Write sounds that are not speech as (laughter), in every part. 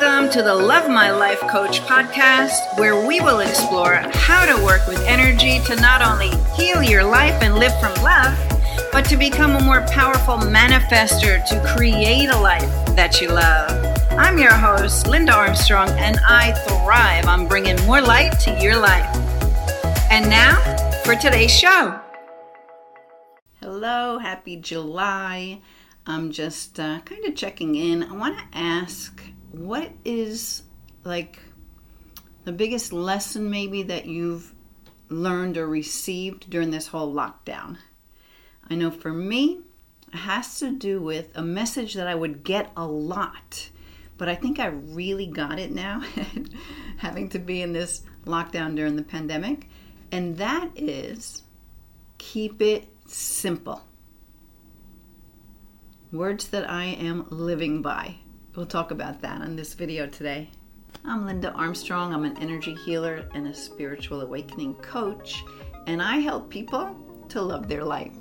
Welcome to the Love My Life Coach podcast, where we will explore how to work with energy to not only heal your life and live from love, but to become a more powerful manifester to create a life that you love. I'm your host, Linda Armstrong, and I thrive on bringing more light to your life. And now for today's show. Hello, happy July. I'm just uh, kind of checking in. I want to ask what is like the biggest lesson maybe that you've learned or received during this whole lockdown? I know for me, it has to do with a message that I would get a lot, but I think I really got it now, (laughs) having to be in this lockdown during the pandemic, and that is keep it simple. Words that I am living by. We'll talk about that on this video today. I'm Linda Armstrong. I'm an energy healer and a spiritual awakening coach, and I help people to love their life.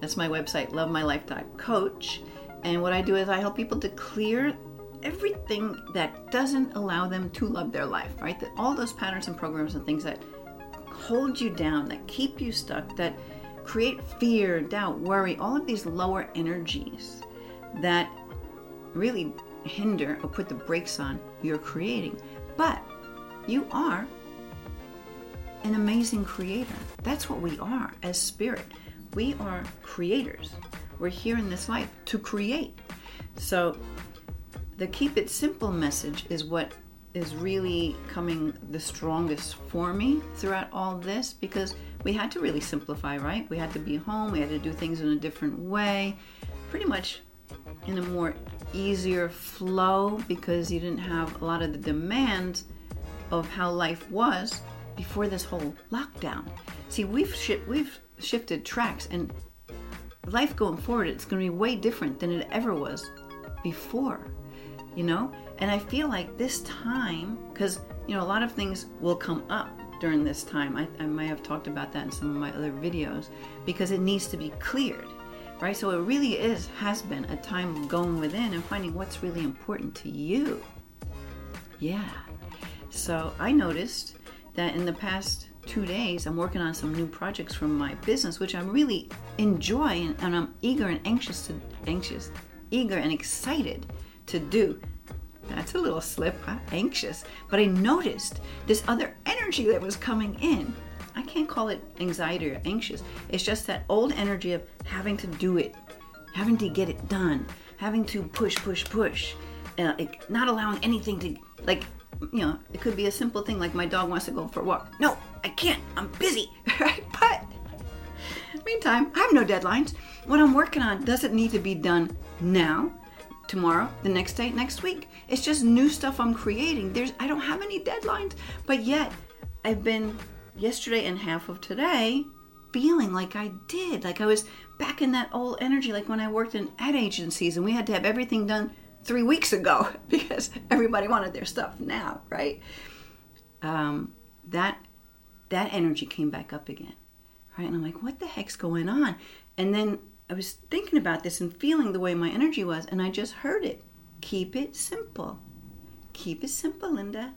That's my website, lovemylife.coach. And what I do is I help people to clear everything that doesn't allow them to love their life, right? That all those patterns and programs and things that hold you down, that keep you stuck, that create fear, doubt, worry, all of these lower energies that really hinder or put the brakes on your creating. But you are an amazing creator. That's what we are as spirit. We are creators. We're here in this life to create. So the keep it simple message is what is really coming the strongest for me throughout all this because we had to really simplify, right? We had to be home, we had to do things in a different way, pretty much in a more easier flow because you didn't have a lot of the demands of how life was before this whole lockdown. See, we've we've shifted tracks and life going forward it's going to be way different than it ever was before. You know? And I feel like this time cuz you know a lot of things will come up during this time. I, I might have talked about that in some of my other videos because it needs to be cleared right? So it really is, has been a time of going within and finding what's really important to you. Yeah. So I noticed that in the past two days, I'm working on some new projects from my business, which I'm really enjoying and I'm eager and anxious to, anxious, eager and excited to do. That's a little slip? Anxious. But I noticed this other energy that was coming in can't call it anxiety or anxious. It's just that old energy of having to do it, having to get it done, having to push, push, push, uh, it, not allowing anything to, like, you know, it could be a simple thing like my dog wants to go for a walk. No, I can't. I'm busy. (laughs) Right? But meantime, I have no deadlines. What I'm working on doesn't need to be done now, tomorrow, the next day, next week. It's just new stuff I'm creating. There's I don't have any deadlines, but yet I've been yesterday and half of today feeling like I did. Like I was back in that old energy, like when I worked in ad agencies and we had to have everything done three weeks ago (laughs) because everybody wanted their stuff now, right? Um, that that energy came back up again, right? And I'm like, what the heck's going on? And then I was thinking about this and feeling the way my energy was, and I just heard it. Keep it simple. Keep it simple, Linda.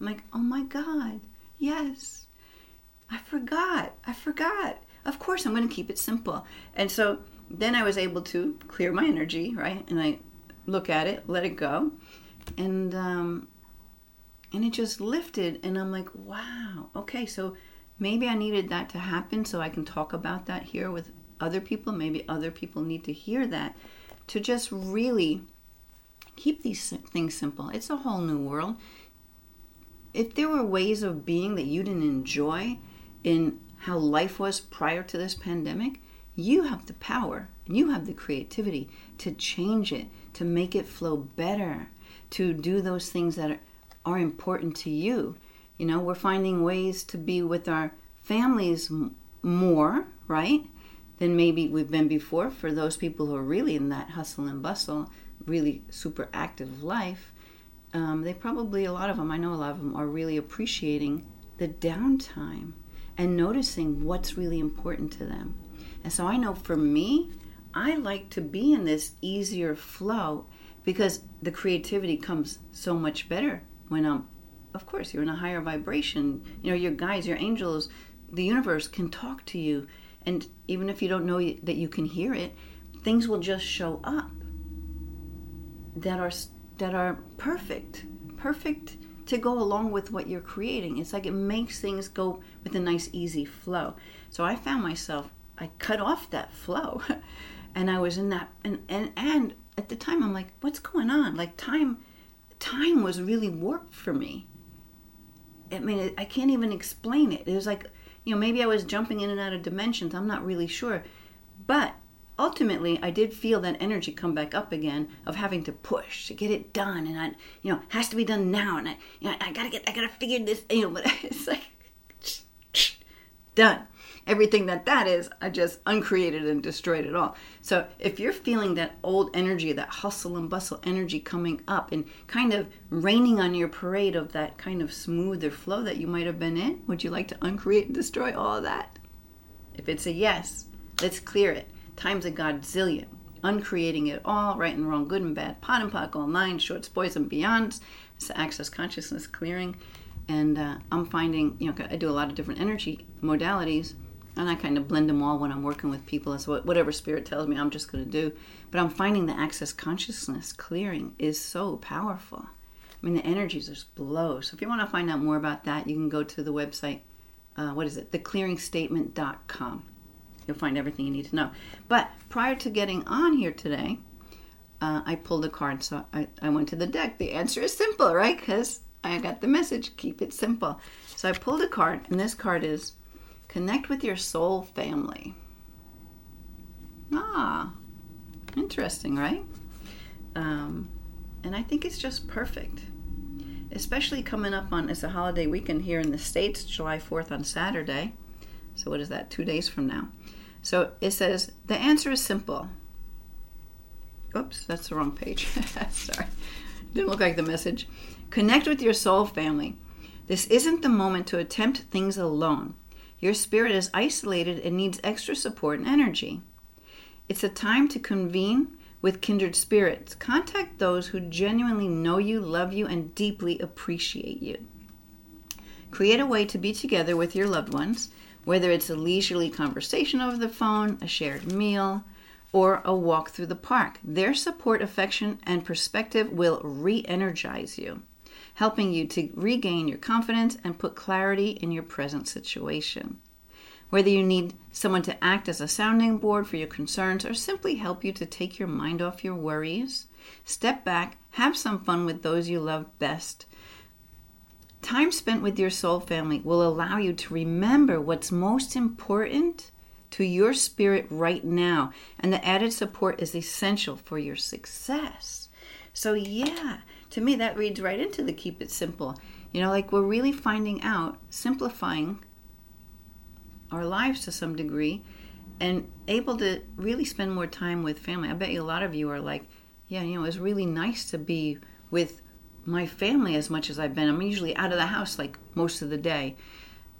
I'm like, oh my God, yes I forgot. I forgot. Of course, I'm going to keep it simple. And so then I was able to clear my energy, right? And I look at it, let it go, and um, and it just lifted. And I'm like, wow. Okay, so maybe I needed that to happen so I can talk about that here with other people. Maybe other people need to hear that to just really keep these things simple. It's a whole new world. If there were ways of being that you didn't enjoy, in how life was prior to this pandemic, you have the power and you have the creativity to change it, to make it flow better, to do those things that are, are important to you. You know, we're finding ways to be with our families more, right? Than maybe we've been before for those people who are really in that hustle and bustle, really super active life. Um, they probably, a lot of them, I know a lot of them, are really appreciating the downtime and noticing what's really important to them. And so I know for me, I like to be in this easier flow because the creativity comes so much better when I'm, of course, you're in a higher vibration. You know, your guides, your angels, the universe can talk to you. And even if you don't know that you can hear it, things will just show up that are that are perfect, perfect to go along with what you're creating. It's like it makes things go with a nice, easy flow. So I found myself, I cut off that flow. (laughs) and I was in that, and, and, and at the time, I'm like, what's going on? Like, time, time was really warped for me. I mean, I can't even explain it. It was like, you know, maybe I was jumping in and out of dimensions. I'm not really sure. But ultimately I did feel that energy come back up again of having to push to get it done and I you know has to be done now and I you know I gotta get I gotta figure this you know (laughs) but it's like done. Everything that that is I just uncreated and destroyed it all. So if you're feeling that old energy that hustle and bustle energy coming up and kind of raining on your parade of that kind of smoother flow that you might have been in would you like to uncreate and destroy all of that? If it's a yes let's clear it times a godzillion, uncreating it all, right and wrong, good and bad, POD and POC, all nine, shorts, boys, and beyonds. It's access consciousness clearing. And uh, I'm finding, you know, I do a lot of different energy modalities, and I kind of blend them all when I'm working with people. As whatever spirit tells me, I'm just going to do. But I'm finding the access consciousness clearing is so powerful. I mean, the energies just blows. So if you want to find out more about that, you can go to the website. Uh, what is it? Theclearingstatement.com. You'll find everything you need to know. But prior to getting on here today, uh, I pulled a card. So I, I went to the deck. The answer is simple, right? Because I got the message keep it simple. So I pulled a card, and this card is connect with your soul family. Ah, interesting, right? Um, and I think it's just perfect, especially coming up on it's a holiday weekend here in the States, July 4th on Saturday. So, what is that? Two days from now. So it says the answer is simple. Oops, that's the wrong page. (laughs) Sorry. Didn't look like the message. Connect with your soul family. This isn't the moment to attempt things alone. Your spirit is isolated and needs extra support and energy. It's a time to convene with kindred spirits. Contact those who genuinely know you, love you, and deeply appreciate you. Create a way to be together with your loved ones whether it's a leisurely conversation over the phone, a shared meal, or a walk through the park. Their support, affection, and perspective will re energize you, helping you to regain your confidence and put clarity in your present situation. Whether you need someone to act as a sounding board for your concerns or simply help you to take your mind off your worries, step back, have some fun with those you love best, Time spent with your soul family will allow you to remember what's most important to your spirit right now. And the added support is essential for your success. So, yeah, to me, that reads right into the keep it simple. You know, like we're really finding out, simplifying our lives to some degree, and able to really spend more time with family. I bet you a lot of you are like, yeah, you know, it's really nice to be with my family as much as I've been. I'm usually out of the house like most of the day.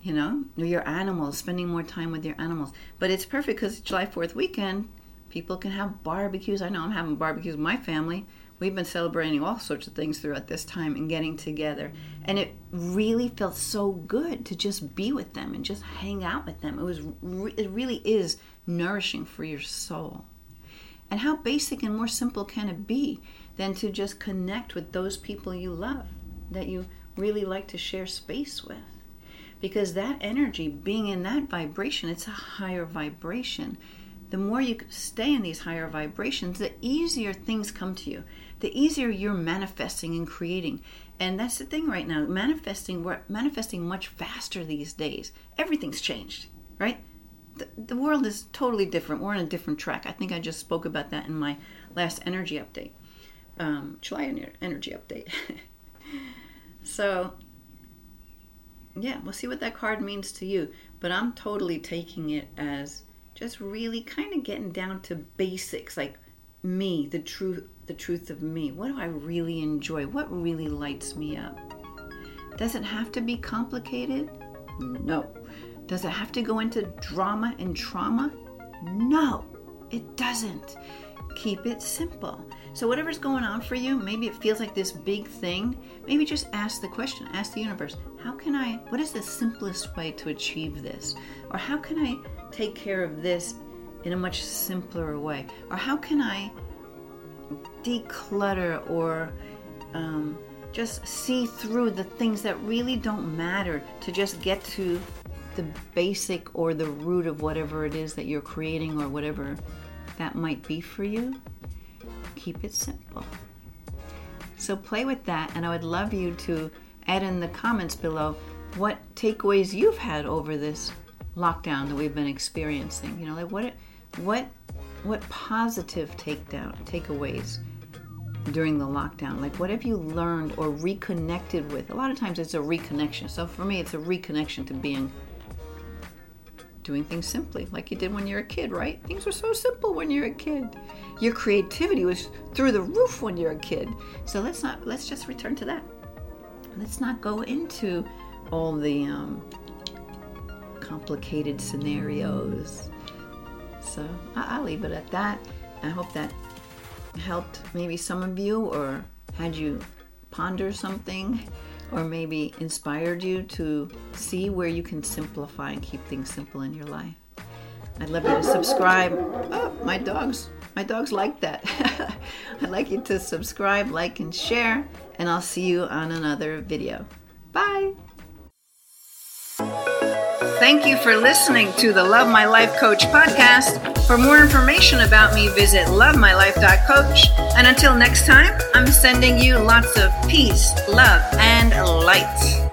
You know, your animals, spending more time with your animals. But it's perfect because July 4th weekend, people can have barbecues. I know I'm having barbecues with my family. We've been celebrating all sorts of things throughout this time and getting together. And it really felt so good to just be with them and just hang out with them. It was it really is nourishing for your soul. And how basic and more simple can it be than to just connect with those people you love that you really like to share space with? Because that energy, being in that vibration, it's a higher vibration. The more you stay in these higher vibrations, the easier things come to you, the easier you're manifesting and creating. And that's the thing right now. Manifesting, we're manifesting much faster these days. Everything's changed, right? the, the world is totally different. We're on a different track. I think I just spoke about that in my last energy update, um, energy update. (laughs) so, yeah, we'll see what that card means to you. But I'm totally taking it as just really kind of getting down to basics, like me, the truth, the truth of me. What do I really enjoy? What really lights me up? Does it have to be complicated? No. Does it have to go into drama and trauma? No. It doesn't. Keep it simple. So, whatever's going on for you, maybe it feels like this big thing. Maybe just ask the question ask the universe, how can I, what is the simplest way to achieve this? Or how can I take care of this in a much simpler way? Or how can I declutter or um, just see through the things that really don't matter to just get to the basic or the root of whatever it is that you're creating or whatever that might be for you? Keep it simple. So play with that, and I would love you to add in the comments below what takeaways you've had over this lockdown that we've been experiencing. You know, like what what what positive takedown takeaways during the lockdown? Like what have you learned or reconnected with? A lot of times it's a reconnection. So for me it's a reconnection to being doing things simply like you did when you're a kid, right? Things were so simple when you're a kid. Your creativity was through the roof when you're a kid. So let's not let's just return to that. Let's not go into all the um, complicated scenarios. So I'll leave it at that. I hope that helped maybe some of you or had you ponder something or maybe inspired you to see where you can simplify and keep things simple in your life. I'd love you to subscribe. Oh, my dogs, my dogs like that. (laughs) I'd like you to subscribe, like, and share, and I'll see you on another video. Bye. Thank you for listening to the Love My Life Coach podcast. For more information about me, visit lovemylife.coach. And until next time, I'm sending you lots of peace, love, and light.